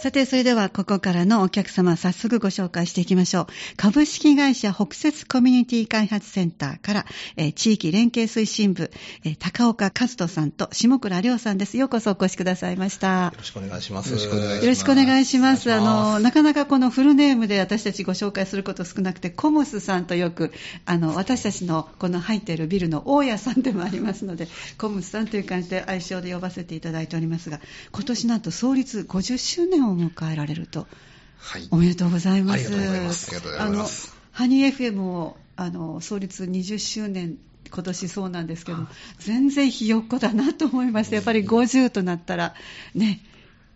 さて、それではここからのお客様、早速ご紹介していきましょう。株式会社北節コミュニティ開発センターから、えー地域連携推進部、えー高岡和人さんと下倉亮さんです。ようこそお越しくださいましたよ。ろしくお願いします。よろしくお願いしますよろしくお願いします。あの、なかなかこのフルネームで私たちご紹介すること少なくて、コムスさんとよく、あの、私たちのこの入っているビルの大家さんでもありますので、コムスさんという感じで愛称で呼ばせていただいておりますが、今年なんと創立50周年を迎えられると、はい。おめでとうございます。ありがとうございます。ありがとうございます。あの、ハニー FM を、あの、創立20周年、今年そうなんですけど、全然ひよっこだなと思いまして、やっぱり50となったら、ね、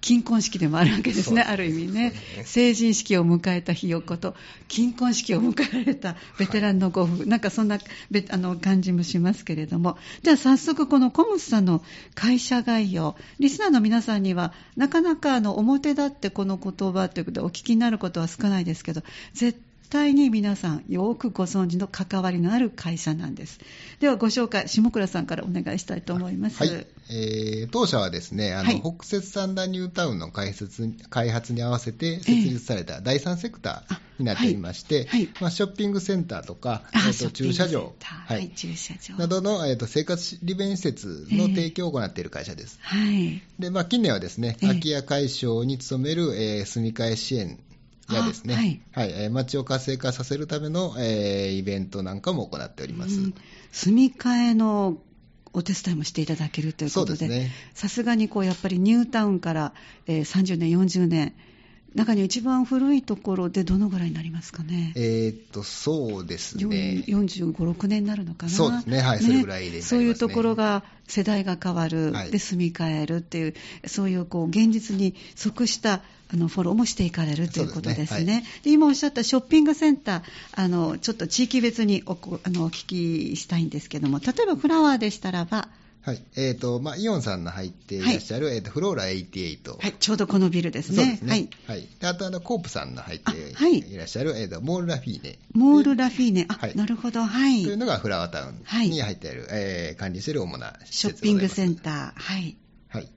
金婚式でもあるわけですね、ある意味ね。ね。成人式を迎えたひよっこと、金婚式を迎えられたベテランのご夫婦、なんかそんなべあの感じもしますけれども、じゃあ早速、このコムスさんの会社概要、リスナーの皆さんには、なかなかあの表立ってこの言葉ということでお聞きになることは少ないですけど、絶対に皆さんよくご存知の関わりのある会社なんです。ではご紹介、下倉さんからお願いしたいと思います。はい、えー当社はですね、あの、はい北摂三田ニュータウンの開設開発に合わせて設立された第三セクターになっていまして、はいはいまあ、ショッピングセンターとか、あえーと駐車場はい、駐車場。などの、えーと生活利便施設の提供を行っている会社です。はい。でまあ、近年はですね、ええ空き家解消に努める、えー住み替え支援やですね、あはい。えー街を活性化させるための、えーイベントなんかも行っております。うん。住み替えのお手伝いもしていただけるということで、さすがにこうやっぱりニュータウンから、えー30年、40年、中に一番古いところでどのぐらいになりますかね？えーっと、そうですね。45、6年になるのかな？そうですねはいそれぐらいでねそういうところが世代が変わる、はいで住み替えるっていう、そういうこう現実に即したあのフォローもしていかれるということですね。ですねで今おっしゃったショッピングセンター、あのちょっと地域別におこあのお聞きしたいんですけども、例えばフラワーでしたらば、はい。えーっと、まあ、イオンさんの入っていらっしゃる、えーっと、フローラ88。はい、ちょうどこのビルですね。そうですね。はい。はい。であと、あの、コープさんの入っていいらっしゃる、えーっと、モールラフィーネ。モールラフィーネ、あ、はいなるほど、はい。というのがフラワータウはいンに入っている、えー管理している主なショッ。ピングセンター、はい。はい。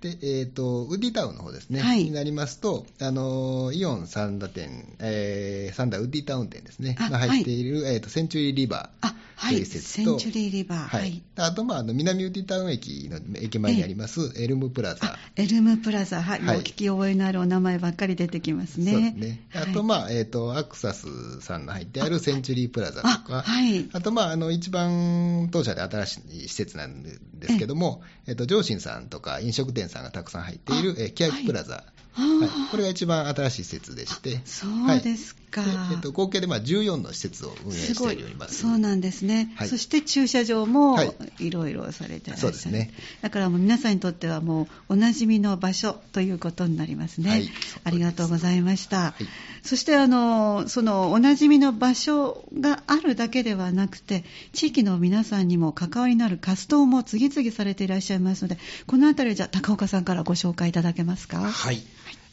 で、えっ、と、ウッディタウンの方ですね。はいになりますと、あのー、イオン三田店、えー、三田ウッディタウン店ですね。あが入っている、えっ、と、センチュリーリバー。あ、はい。という施設とセンチュリーリバー、ははいい。。あと、まあ、あの、南ウッディタウン駅の駅前にあります、エルムプラザあ。、エルムプラザ、はい。はいもう聞き覚えのあるお名前ばっかり出てきますね。そうですね。あと、はいまあ、えっ、と、アクサスさんの入ってあるセンチュリープラザとあ、か、はい。あと、まあ、あの、一番当社で新しい施設なんですけども、えっと、上信さんとか飲食店さんがたくさん入っている、あえー、キヤキプラザ、あはい。ーこれが一番新しい施設でして、そうですか。でえっと、合計でまあ14の施設を運営しておりま。す。そうなんですね。はいそして駐車場もはいいろいろされてらっしゃる。そうですねだからもう皆さんにとってはもうおなじみの場所ということになりますね。はいありがとうございました。はいそしてあの、そのおなじみの場所があるだけではなくて、地域の皆さんにも関わりのある活動も次々されていらっしゃいますので、このあたりじゃあ高岡さんからご紹介いただけますか？はい。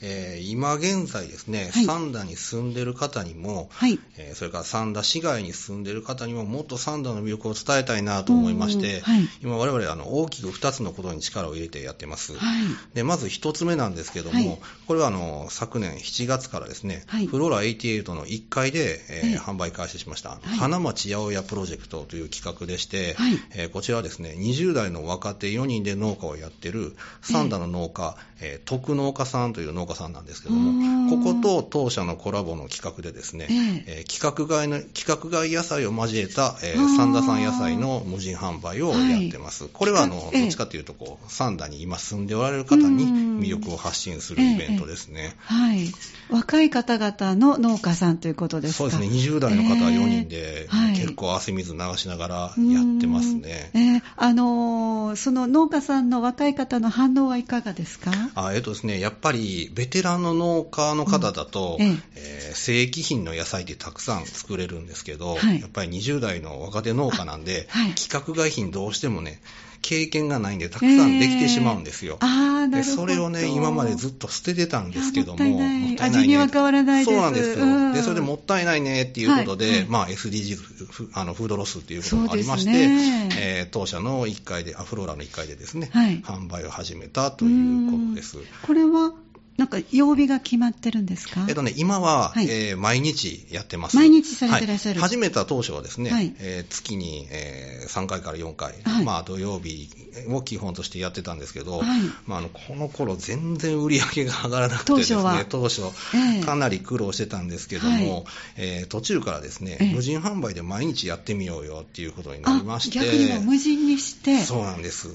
えー今現在ですね、はい。三田に住んでる方にも、はい。えーそれから三田市外に住んでる方にももっと三田の魅力を伝えたいなと思いまして、うんはい。今我々あの大きく2つのことに力を入れてやってます。はい。でまず1つ目なんですけども、はい。これはあの昨年7月からですね、はい。フローラ88の1階で、えーええ販売開始しました、い。花町八百屋プロジェクトという企画でして、はい。えーこちらはですね20代の若手4人で農家をやってる三田の農家、えー徳農家さんという農家さんなんですけどもん。ここと当社のコラボの企画でですね、ええ。えー規格外の規格外野菜を交えた、えー三田産野菜の無人販売をやってます、これはあの、ええ。どっちかというとこう三田に今住んでおられる方にうん。魅力を発信するイベントですね。はい。若い方々の農家さんということですか？そうですね、20代の方4人え。で、結構汗水流しながらやってますね。うん。えーあのーその農家さんの若い方の反応はいかがですか？あえっとですね、やっぱりベテランの農家の方だと、うんええ。ー正規品の野菜ってたくさん作れるんですけど、はい。やっぱり20代の若手農家なんで、はい。規格外品どうしてもね、経験がないんでたくさんできてしまうんですよ。ああ、なでるほど。それをね、今までずっと捨ててたんですけども、あもったいないも味には変わらないそうなんですよ。うん。で、それでもったいないねっていうことで、はい。はい。まあ SDGs、ふあのフードロスっていうこともありまして、ねえー当社の1階で、アフローラの1階でですね、はい。販売を始めたということです。これはなんか曜日が決まってるんですか？えっとね、今は、はい。えー毎日やってます。毎日されてらっしゃるはい。始めた当初はですね、はい。えー月に、えー3回から4回、はい。まあ土曜日を基本としてやってたんですけど、はい。まあ、あのこの頃全然売り上げが上がらなくて当ですね、初は。当初ええ。かなり苦労してたんですけども、はい。えー途中からですね、ええ。無人販売で毎日やってみようよっていうことになりまして、逆にもう無人にして。そうなんです。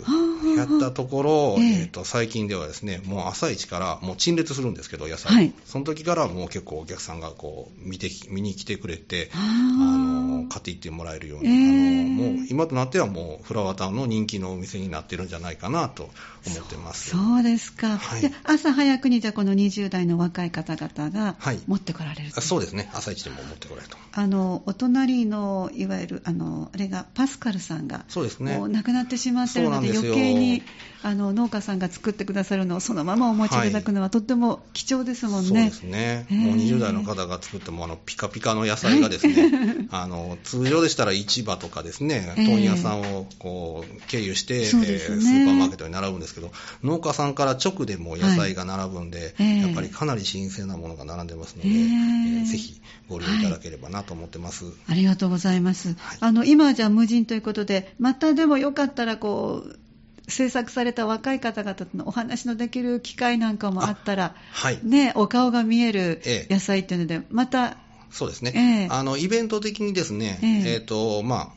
やったところ、ええ。えーと最近ではですね、もう朝一からもう陳列するんですけど、野菜、はい。その時からもう結構お客さんがこう見て見に来てくれて、あの買っていってもらえるように、ええあのもう今となってはもうフラワータウンの人気のお店になってるんじゃないかなと思ってます。そうですか。はい。で朝早くにじゃあこの20代の若い方々がはい。持ってこられると、あそうですね、朝一でも持ってこられると。あのお隣のいわゆるあのあれがパスカルさんがそうですね。もう亡くなってしまってるので余計にあの農家さんが作ってくださるのをそのままお持ちいただくのはとっても貴重ですもんそうね。ですね、ええ。もう20代の方が作ってもあのピカピカの野菜がですね、あの通常でしたら市場とかですね、ええ。問屋さんをこう経由して、えースーパーマーケットに並ぶんですけど、農家さんから直でもう野菜が並ぶんで、ええ。やっぱりかなり新鮮なものが並んでますので、ええ。えーぜひご利用いただければなと思ってます。ありがとうございます。はい。あの今はじゃあ無人ということで、またでもよかったらこう制作された若い方々とのお話のできる機会なんかもあったら、はい。ね、お顔が見えるええ。野菜っていうので、また、そうですね、ええ。あのイベント的にですね、ええ。えーとまあ、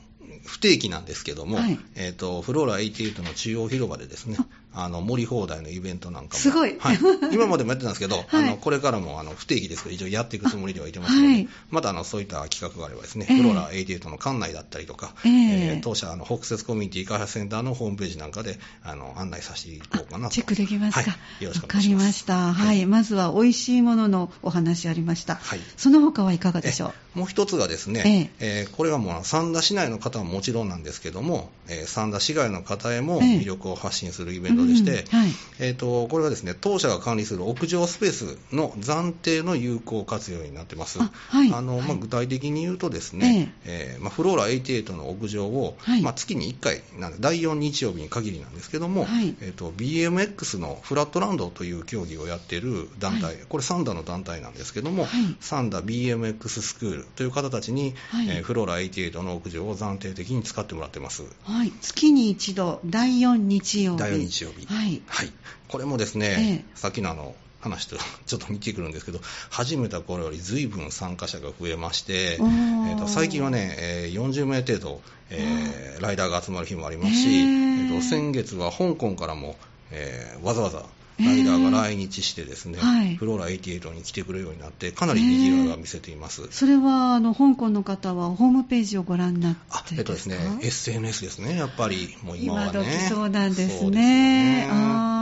不定期なんですけども、はい。えー、とフローラ88の中央広場でですね、あの盛り放題のイベントなんかも、すごい。はい、今までもやってたんですけど、はい。あのこれからもあの不定期ですけど、一応やっていくつもりではいてますので、はい。またあのそういった企画があればですね、ええ。フローラ88の館内だったりとか、ええ。えー当社あの北摂コミュニティ開発センターのホームページなんかであの案内させていこうかなと。チェックできますか？はい、よろしくわかりお願いします。ました。はい、まずは美味しいもののお話ありました。はい。その他はいかがでしょう？えもう一つがですね、えーこれはもう三田市内の方はもちろんなんですけども、えー三田市外の方へもええ。魅力を発信するイベントでして、うんはい。えー、とこれはですね当社が管理する屋上スペースの暫定の有効活用になってます。あはい。あのまあ、はい具体的に言うとですね、えーまあ、フローラ88の屋上を、はい。まあ、月に1回なんで、第4日曜日に限りなんですけども、はい。えー、と BMX のフラットランドという競技をやっている団体、これサンダの団体なんですけども、はい。サンダ BMX スクールという方たちに、はい。えーフローラ88の屋上を暫定的に使ってもらってます。はい、月に一度、第4日曜日。第4日曜日。はい。はい。これもですね、ええさっきのあの、話と ちょっと似てくるんですけど、始めた頃より随分参加者が増えまして、えおーーと最近はね、えー40名程度、えーライダーが集まる日もありますし、へえーーと先月は香港からも、えーわざわざライダーが来日してですね、はいフローラ88に来てくれるようになって、かなり賑わいが見せています。それは、あの、香港の方はホームページをご覧になってあえっとですねか、SNS ですね、やっぱり、もう今は今ね。時そうなんですね。ですよねあ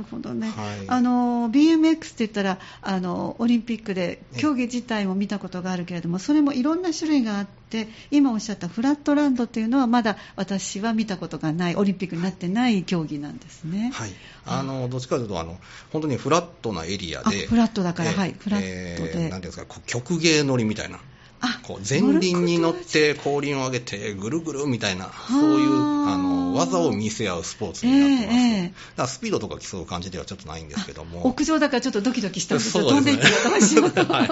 るほどね。はい。あの、BMX って言ったら、あの、オリンピックで競技自体も見たことがあるけれども、それもいろんな種類があって、今おっしゃったフラットランドっていうのはまだ私は見たことがない、オリンピックになってない競技なんですね。はい、あのどっちかというとあの、本当にフラットなエリアで、あフラットだからえはいフラットで。えーなんていうんですか、曲芸乗りみたいな、あこう前輪に乗って後輪を上げてぐるぐるみたいな、そういうあ。の技を見せ合うスポーツになってます、ええええ。だからスピードとか競う感じではちょっとないんですけども、屋上だからちょっとドキドキしたんですよ。ですね。飛んでいったらどうしよう。はい。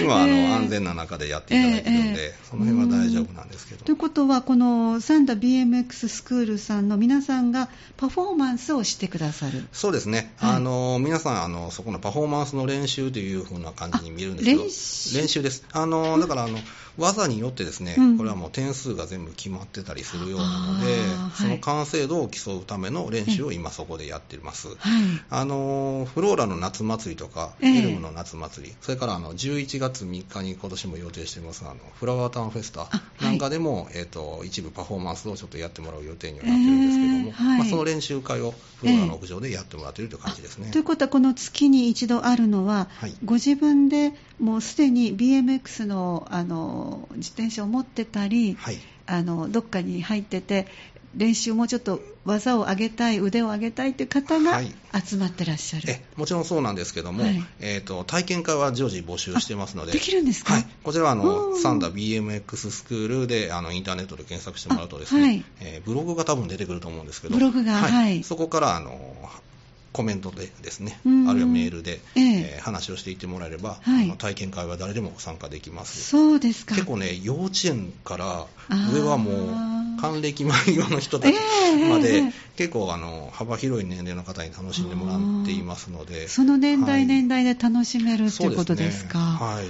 今はあの、ええ。安全な中でやっていただいてるんで、ええその辺は大丈夫なんですけど。ということは、このサンダ BMX スクールさんの皆さんがパフォーマンスをしてくださる。そうですね、はい。あの皆さんあの、そこのパフォーマンスの練習という風な感じに見えるんですけど、あ練習。です、あのだからあの 技によってですね、うんこれはもう点数が全部決まってたりするようなのでそのはい完成度を競うための練習を今、そこでやっています。はい。あのフローラの夏祭りとか、ええエルムの夏祭り、それからあの11月3日に今年も予定していますあのフラワータウンフェスタはいなんかでも、えー、と一部パフォーマンスをちょっとやってもらう予定にはなってるんですけども、ええはいまあ、その練習会をフローラの屋上でやってもらっているという感じですね。ということは、この月に一度あるのは、はいご自分でもうすでに BMX のあの自転車を持ってたり、はい。あのどっかに入ってて、練習もうちょっと技を上げたい、腕を上げたいという方がはい。集まってらっしゃる。えもちろんそうなんですけども、はい。えー、と体験会は常時募集してますので、あできるんですか？はい、こちらはあおのーサンダ BMX スクールであのインターネットで検索してもらうとですね、あはい。えーブログが多分出てくると思うんですけど、ブログがはい。そこからあのコメントでですね、うんあるいはメールで、えええー話をしていってもらえれば、はい体験会は誰でも参加できます。そうですか。結構ね、幼稚園から上はもう、還暦間際の人たちまで、ええ。結構あの幅広い年齢の方に楽しんでもらっていますので、その年代、はい。年代で楽しめるってそういうことですか？はい。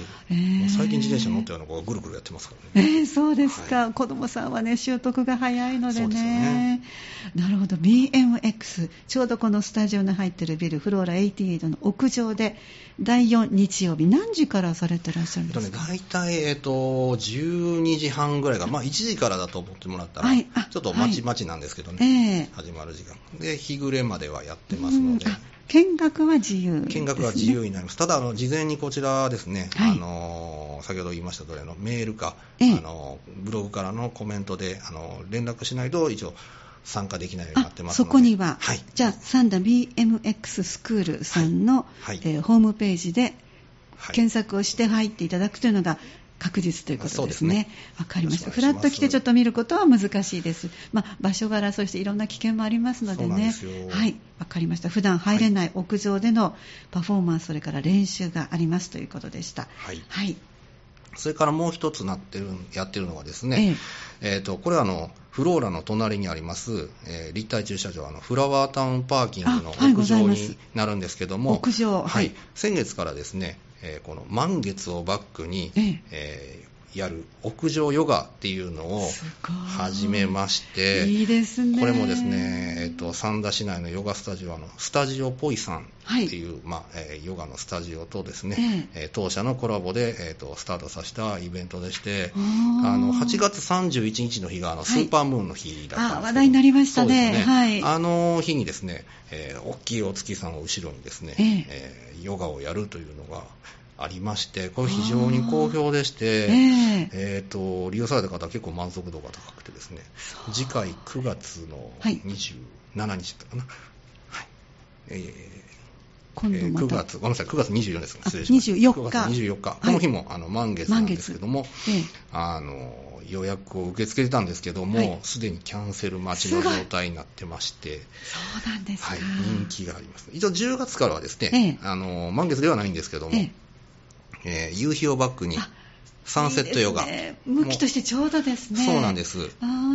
最近自転車乗ったような子がぐるぐるやってますからね。えーそうですか、は子供さんはね、習得が早いのでね。ね。なるほど、BMX、ちょうどこのスタジオに入っているビル、フローラ88の屋上で、第4日曜日、何時からされてらっしゃるんえっとね、ですか、大体、えっと、12時半ぐらいが、まあ、1時からだと思ってもらったら、はい。あちょっとまちまちなんですけどえね、え始まる時間。で、日暮れまではやってますので。見学は自由ね、見学は自由になります。ただ、あの、事前にこちらですね、はい。あの、先ほど言いました通り、あの、メールか、ええ。あの、ブログからのコメントで、あの、連絡しないと、一応、参加できないようになってあますので。そこには、はい。じゃあ、サンダ BMX スクールさんの、はい。えーホームページではい。検索をして入っていただくというのが確実ということですね。そうですねわかりました。フラッと来てちょっと見ることは難しいです。まあ、場所柄、そしていろんな危険もありますのでねすよ。はい、わかりました。普段入れない屋上でのパフォーマンス、それから練習がありますということでした。はい。はい。それからもう一つなってる、やってるのはですね、えっ、と、これはあの、フローラの隣にあります、えー立体駐車場、あの、フラワータウンパーキングの屋上になるんですけども、屋上ははいい。先月からですね、えーこの満月をバックに、ええ。えーやる屋上ヨガっていうのを始めまして、いいですね。これもですね、えっと三田市内のヨガスタジオのスタジオポイさんっていう、まあえーヨガのスタジオとですね、えー当社のコラボで、えーとスタートさせたイベントでして、あの8月31日の日があのい。スーパームーンの日だったんですけど、あ話題になりましたね。そうですはい。あの日にですね、えー大きいお月さんを後ろにですね、ええ。えーヨガをやるというのがありまして、これ非常に好評でして、えええーと利用された方は結構満足度が高くてですね、次回9月のはい27日だったかな。はい。えーえー9今度また。月、ごめんなさい、9月24ですね。あ失礼しました。24 9月24日。はいこの日も、あの、満月なんですけども、ええあの、予約を受け付けてたんですけどはいも、すでにキャンセル待ちの状態になってまして、そうなんですか。はい、人気があります。一応10月からはですね、ええあの、満月ではないんですけども、えええー夕日をバックにサンセットヨガ。ね。向きとしてちょうどですね。そうなんです。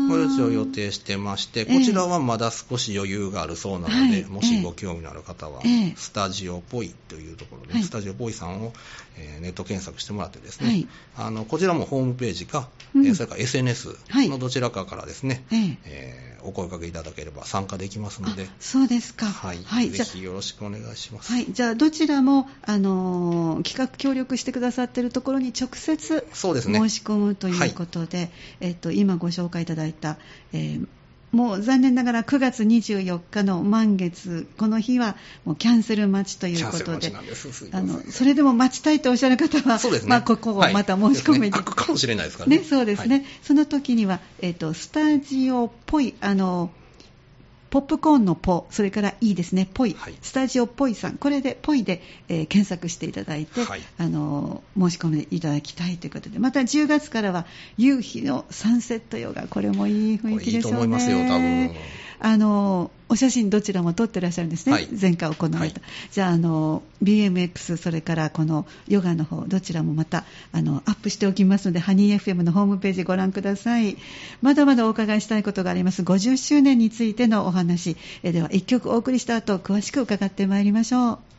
これを予定してまして、ええ。こちらはまだ少し余裕があるそうなので、はい。もしご興味のある方は、ええ。スタジオポイというところで、はい。スタジオポイさんを、えーネット検索してもらってですね、はい。あのこちらもホームページか、うん。えーそれから SNS はい。のどちらかからですね、ええ。えーお声かけいただければ参加できますのであ、そうですか。はい、じゃあ。ぜひよろしくお願いします。はい、じゃあどちらも、あのー企画協力してくださっているところに直接そうですね。申し込むということで、えっと、今ご紹介いただいた、えーもう残念ながら9月24日の満月、この日はもうキャンセル待ちということでであのそれでも待ちたいとおっしゃる方は、ね。まあ、ここをまた申し込みに、はいね。かもしれないですからね。ね、そうですね、はい。その時には、えっとスタジオっぽいあのポップコーンのポ、それからいいですね、ぽい、はい。スタジオっぽいさん、これでぽいで、えー検索していただいて、はい。あの申し込んでいただきたいということで、また10月からは夕日のサンセットヨガ、これもいい雰囲気でしょうね。いいと思いますよ多分。あのお写真どちらも撮ってらっしゃるんですね、はい。前回行われた、はい。じゃああの BMX それからこのヨガの方どちらもまたあのアップしておきますのでハニー FM のホームページご覧ください。まだまだお伺いしたいことがあります。50周年についてのお話。えでは1曲お送りした後詳しく伺ってまいりましょう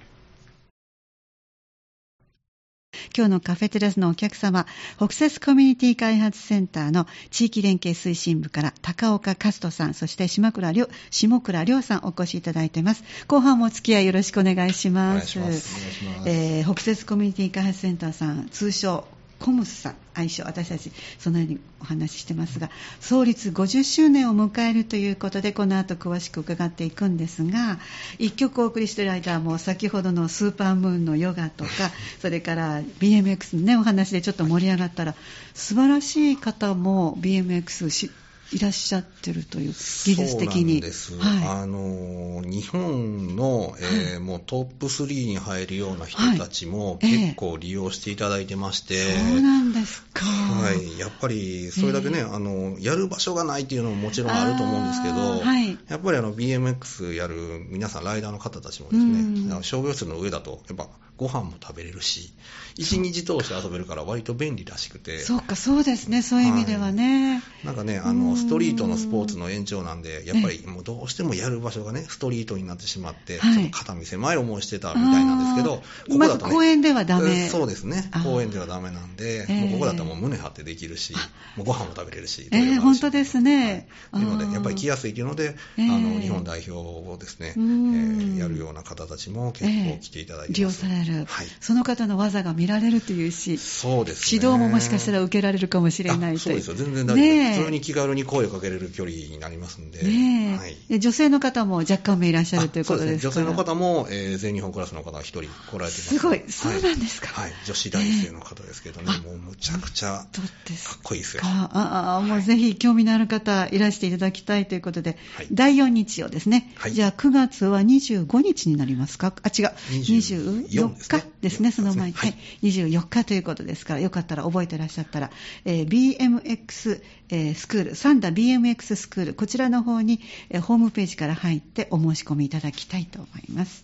今日のカフェテラスのお客様、北摂コミュニティ開発センターの地域連携推進部から高岡勝人さん、そして島倉亮下倉亮さんお越しいただいています。後半もお付き合いよろしくお願いします。お願いしますお願いします。えー北摂コミュニティ開発センターさん、通称コムスさん、愛称、私たちそのようにお話ししてますが、創立50周年を迎えるということで、この後詳しく伺っていくんですが、一曲お送りしている間はもう先ほどのスーパームーンのヨガとか、それから BMX のね、お話でちょっと盛り上がったら、素晴らしい方も BMX しいらっしゃってるという、技術的に。そうです、はい、あの日本の、えー、もうトップ3に入るような人たちも結構利用していただいてまして、えー、そうなんですか、はい、やっぱりそれだけね、えー、あの、やる場所がないっていうのももちろんあると思うんですけど、はい、やっぱりあの BMX やる皆さん、ライダーの方たちもですね、商業室の上だと、やっぱご飯も食べれるし、一日通して遊べるから割と便利らしくて。そうか、そうですね、そういう意味ではね。はい、なんかね、あの、ストリートのスポーツの延長なんで、やっぱりもうどうしてもやる場所がね、ストリートになってしまって、ちょっと肩身狭い思いしてたみたいなんですけど、ここだと、ね、公園ではダメ。そうですね、公園ではダメなんで、もうここだったらもう胸張ってできるし、もうご飯も食べれるし。えー、本当ですね。はい、いうので、やっぱり来やすいというので、あの、日本代表をですね、えー、やるような方たちも結構来ていただいてます。利用される。はい。その方の技が見られるというし、そうです、ね、指導ももしかしたら受けられるかもしれないとそうですよ、全然大丈夫です、普通に気軽に声をかけれる距離になりますんで、ねはい、女性の方も若干もいらっしゃるということですか？女性の方も、えー、全日本クラスの方が1人来られてます。すごい、そうなんですか？はい、女子大生の方ですけどね、もうむちゃくちゃか？っこいいですよ。ああ、もうぜひ興味のある方、いらしていただきたいということで、はい、第4日曜ですね、はい、じゃあ9月は25日になりますか、あ、違う、24日ですね、その前に、はい、24日ということですから、よかったら覚えてらっしゃったら、えー、BMX、えー、スクール、サンダ BMX スクール、こちらの方に、えー、ホームページから入ってお申し込みいただきたいと思います。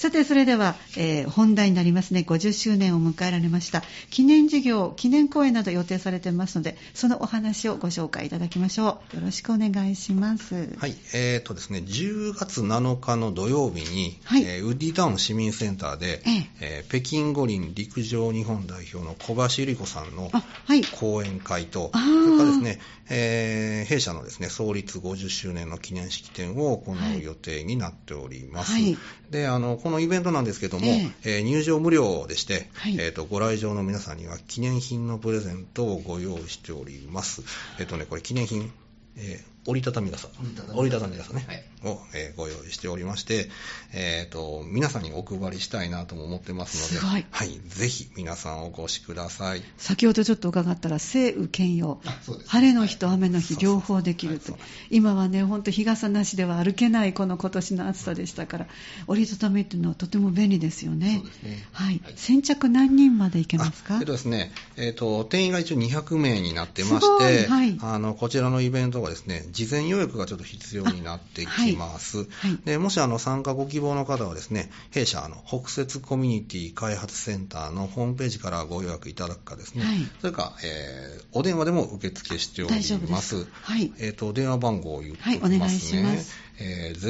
さて、それでは、えー、本題になりますね。50周年を迎えられました。記念事業、記念公演など予定されていますので、そのお話をご紹介いただきましょう。よろしくお願いします。はい。えーとですね、10月7日の土曜日に、はい、えー、ウッディタウン市民センターで、ええー、北京五輪陸上日本代表の小橋理子さんの講演会と、はい、それからですね、えー、弊社のですね、創立50周年の記念式典を行う予定になっております。はい、で、あの、このイベントなんですけども、えー、えー、入場無料でして、はい、えっ、ー、と、ご来場の皆さんには記念品のプレゼントをご用意しております。えっ、とね、これ記念品、え折りたたみ傘、折りたたみ傘。ね、はい、を、えー、ご用意しておりまして、えーと、皆さんにお配りしたいなとも思ってますので、はい、ぜひ皆さんお越しください。先ほどちょっと伺ったら、晴雨兼用、晴れの日と雨の日、両方できると、今はね、本当、日傘なしでは歩けないこの今年の暑さでしたから、折りたたみっていうのはとても便利ですよね。ね。はい、先着何人までいけますか？えっとですね、えーと、定員が一応200名になってまして、はい、あのこちらのイベントがですね、事前予約がちょっと必要になってきます。はい。はい、でもしあの参加ご希望の方はですね、弊社あの北摂コミュニティ開発センターのホームページからご予約いただくかですね、はい、それか、えー、お電話でも受付しております。はい、えっ、ー、と、電話番号を言っておきます。ね。はい、えー、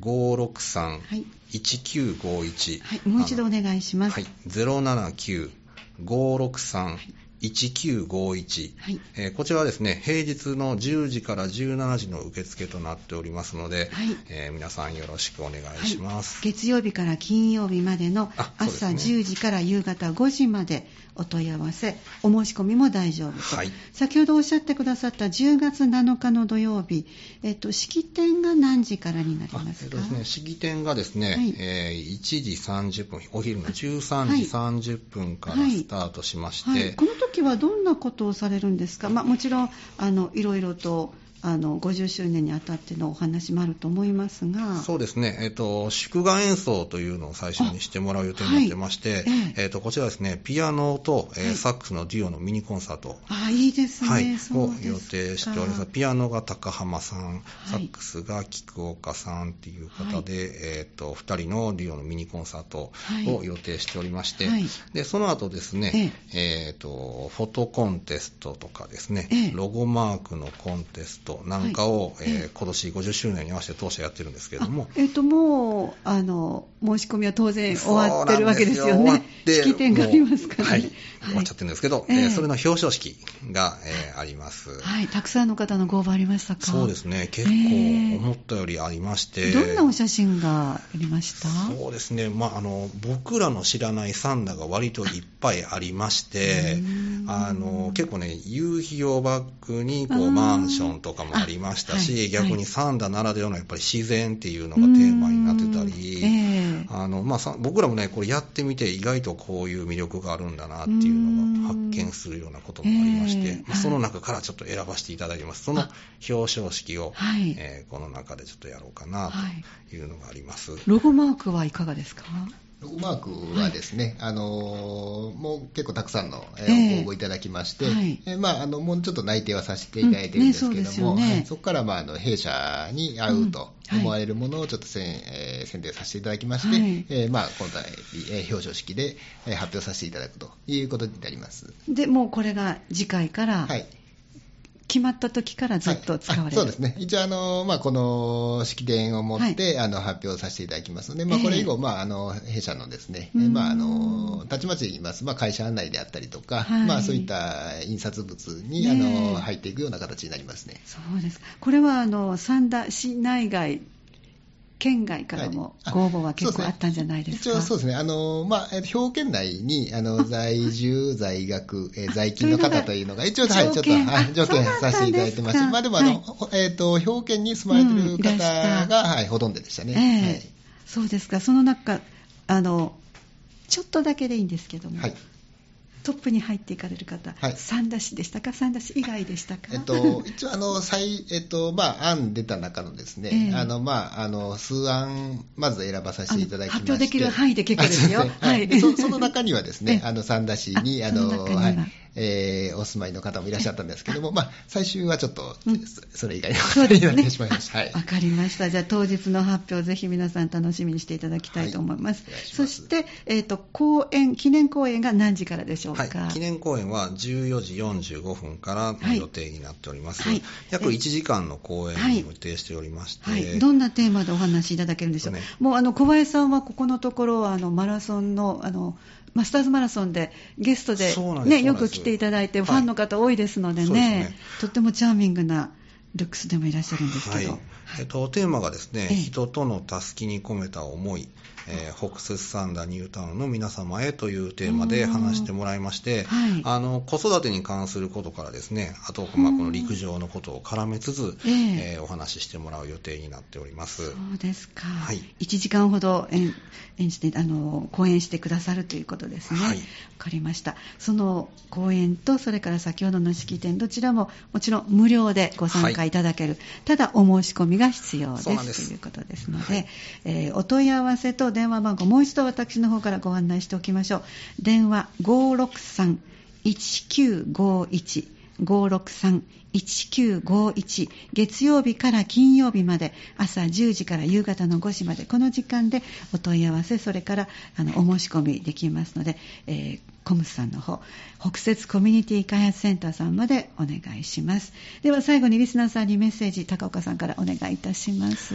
079-563-1951、はい、もう一度お願いします。はい、079-563-1951 1951、はい。えー、こちらはですね、平日の10時から17時の受付となっておりますので、はい。えー、皆さんよろしくお願いします、はい、月曜日から金曜日までの朝10時から夕方5時までお問い合わせ、お申し込みも大丈夫と、はい、先ほどおっしゃってくださった10月7日の土曜日、えっと、式典が何時からになりますか、えっとですね、式典がですね、はい、えー、1時30分、お昼の13時30分からスタートしまして、はい、この時はどんなことをされるんですか、まあ、もちろんあのいろいろとあの50周年にあたってのお話もあると思いますが。そうですね、えーと、祝賀演奏というのを最初にしてもらう予定になってまして、はい、えーと、こちらですね、ピアノと、えー、サックスのデュオのミニコンサート、あいいですね、はい、を予定しております。ピアノが高浜さん、サックスが菊岡さんっていう方で、はい、えーと、2人のデュオのミニコンサートを予定しておりまして、でその後ですね、えー、とフォトコンテストとかですね、ロゴマークのコンテストトなんかを、はい、えー、今年50周年に合わせて当社やってるんですけれども。えっ、ー、と、もう、あの、申し込みは当然終わってるわけですよね。式典がありますから、ね、はい。終わっちゃってるんですけど、えー、それの表彰式が、えー、あります。はい。たくさんの方のご応募ありましたか？そうですね。結構思ったよりありまして。どんなお写真がありました？そうですね。まあ、あの、僕らの知らないサンダが割といっぱいありまして、あの、結構ね、夕日をバックに、こう、マンションとかもありましたし、はい、逆にサンダならではのやっぱり自然っていうのがテーマになってたり、えー、あのまあ、僕らもね、これやってみて、意外とこういう魅力があるんだなっていうのが発見するようなこともありまして、まあ、その中からちょっと選ばせていただきます。その表彰式を、はいえー、この中でちょっとやろうかなというのがあります。ロゴマークはいかがですか？ロゴマークはですね、はい、あのもう結構たくさんの、えー、応募いただきまして、はい。えー、まあ、あのもうちょっと内定はさせていただいてるんですけども、うん。ねそね、そこから、まあ、あの弊社に合うと思われるものをちょっとせん、えー、選定させていただきまして、はい、えー、まあ、今回、えー、表彰式で、えー、発表させていただくということになります。でもうこれが次回から、はい決まった時からずっと使われる、はい、そうですね、一応あの、まあ、この式典をもって、はい、あの発表させていただきますので、まあ、これ以後、えー、まあ、あの弊社のですね、まあ、あのたちまち言います、まあ、会社案内であったりとか、はい、まあ、そういった印刷物に、あの入っていくような形になりますね。そうです。これはあの三田市内外県外からもご応募は結構あったんじゃないですか、はい、一応そうですね、あのまあ、兵庫県内にあの 在住、在学、え在勤の方というのが、一応、はい、ちょっと、はい、条件させていただいてます。まあ、でもあの、はい、えーと、兵庫県に住まれてる方が、うん、はい、ほとんどでしたね。えー、はい、そうですか、その中あの、ちょっとだけでいいんですけども、はい、トップに入っていかれる方、はい、三田市でしたか、三田市以外でしたか、えっと、一応あの、最えっとまあ、案出た中のですね、えー、あのまあ、あの数案、まず選ばさせていただきまして。発表できる範囲で結構ですよ、はい、そその中にはですね、あの三田市に、あのはい、えー、お住まいの方もいらっしゃったんですけども、まあ、最終はちょっと、それ以外のことになってしまいました。わ、ね、はい、かりました。じゃあ、当日の発表、ぜひ皆さん楽しみにしていただきたいと思います。はい、ます。そして、えっ、ー、と、公演、記念公演が何時からでしょうか、はい、記念公演は14時45分からの予定になっております。はい、約1時間の公演を予定しておりまして、はい、どんなテーマでお話しいただけるんでしょう？ね、もう、あの、小林さんはここのところ、あの、マラソンの、あの、マスターズマラソンでゲストで、ね、よく来ていただいて、ファンの方多いですのでね、とってもチャーミングなルックスでもいらっしゃるんですけど。はいえっと、テーマがですね、ええ、人とのたすきに込めた思い、えー、北摂サンダーニュータウンの皆様へというテーマで話してもらいまして、はい、あの子育てに関することからですねあと、まあ、この陸上のことを絡めつつ、えー、えー、お話ししてもらう予定になっております。そうですか、はい、1時間ほど演演じてあの講演してくださるということですね、はい、分かりました。その講演とそれから先ほどの式典どちらももちろん無料でご参加い。ただける、はい、ただお申し込みが必要ですということですので、はい、えー、お問い合わせと電話番号、もう一度私の方からご案内しておきましょう。電話563-1951。563-1951月曜日から金曜日まで朝10時から夕方の5時までこの時間でお問い合わせそれからあのお申し込みできますので、えー、コムスさんの方北摂コミュニティ開発センターさんまでお願いしますでは最後にリスナーさんにメッセージ高岡さんからお願いいたします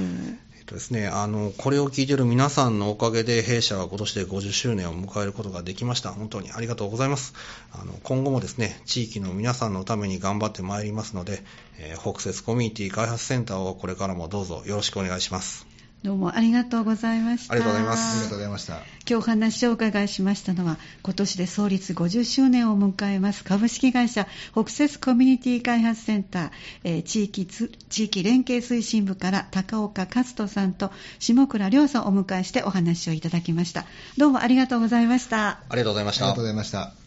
ですね、あの、これを聞いている皆さんのおかげで、弊社は今年で50周年を迎えることができました。本当にありがとうございます。あの、今後もですね、地域の皆さんのために頑張ってまいりますので、えー、北摂コミュニティ開発センターをこれからもどうぞよろしくお願いします。どうもありがとうございました。ありがとうございます。ありがとうございました。今日お話をお伺いしましたのは、今年で創立50周年を迎えます株式会社北摂コミュニティ開発センター、えー、地域地域連携推進部から高岡勝人さんと下倉亮さんをお迎えしてお話をいただきました。どうもありがとうございました。ありがとうございました。ありがとうございました。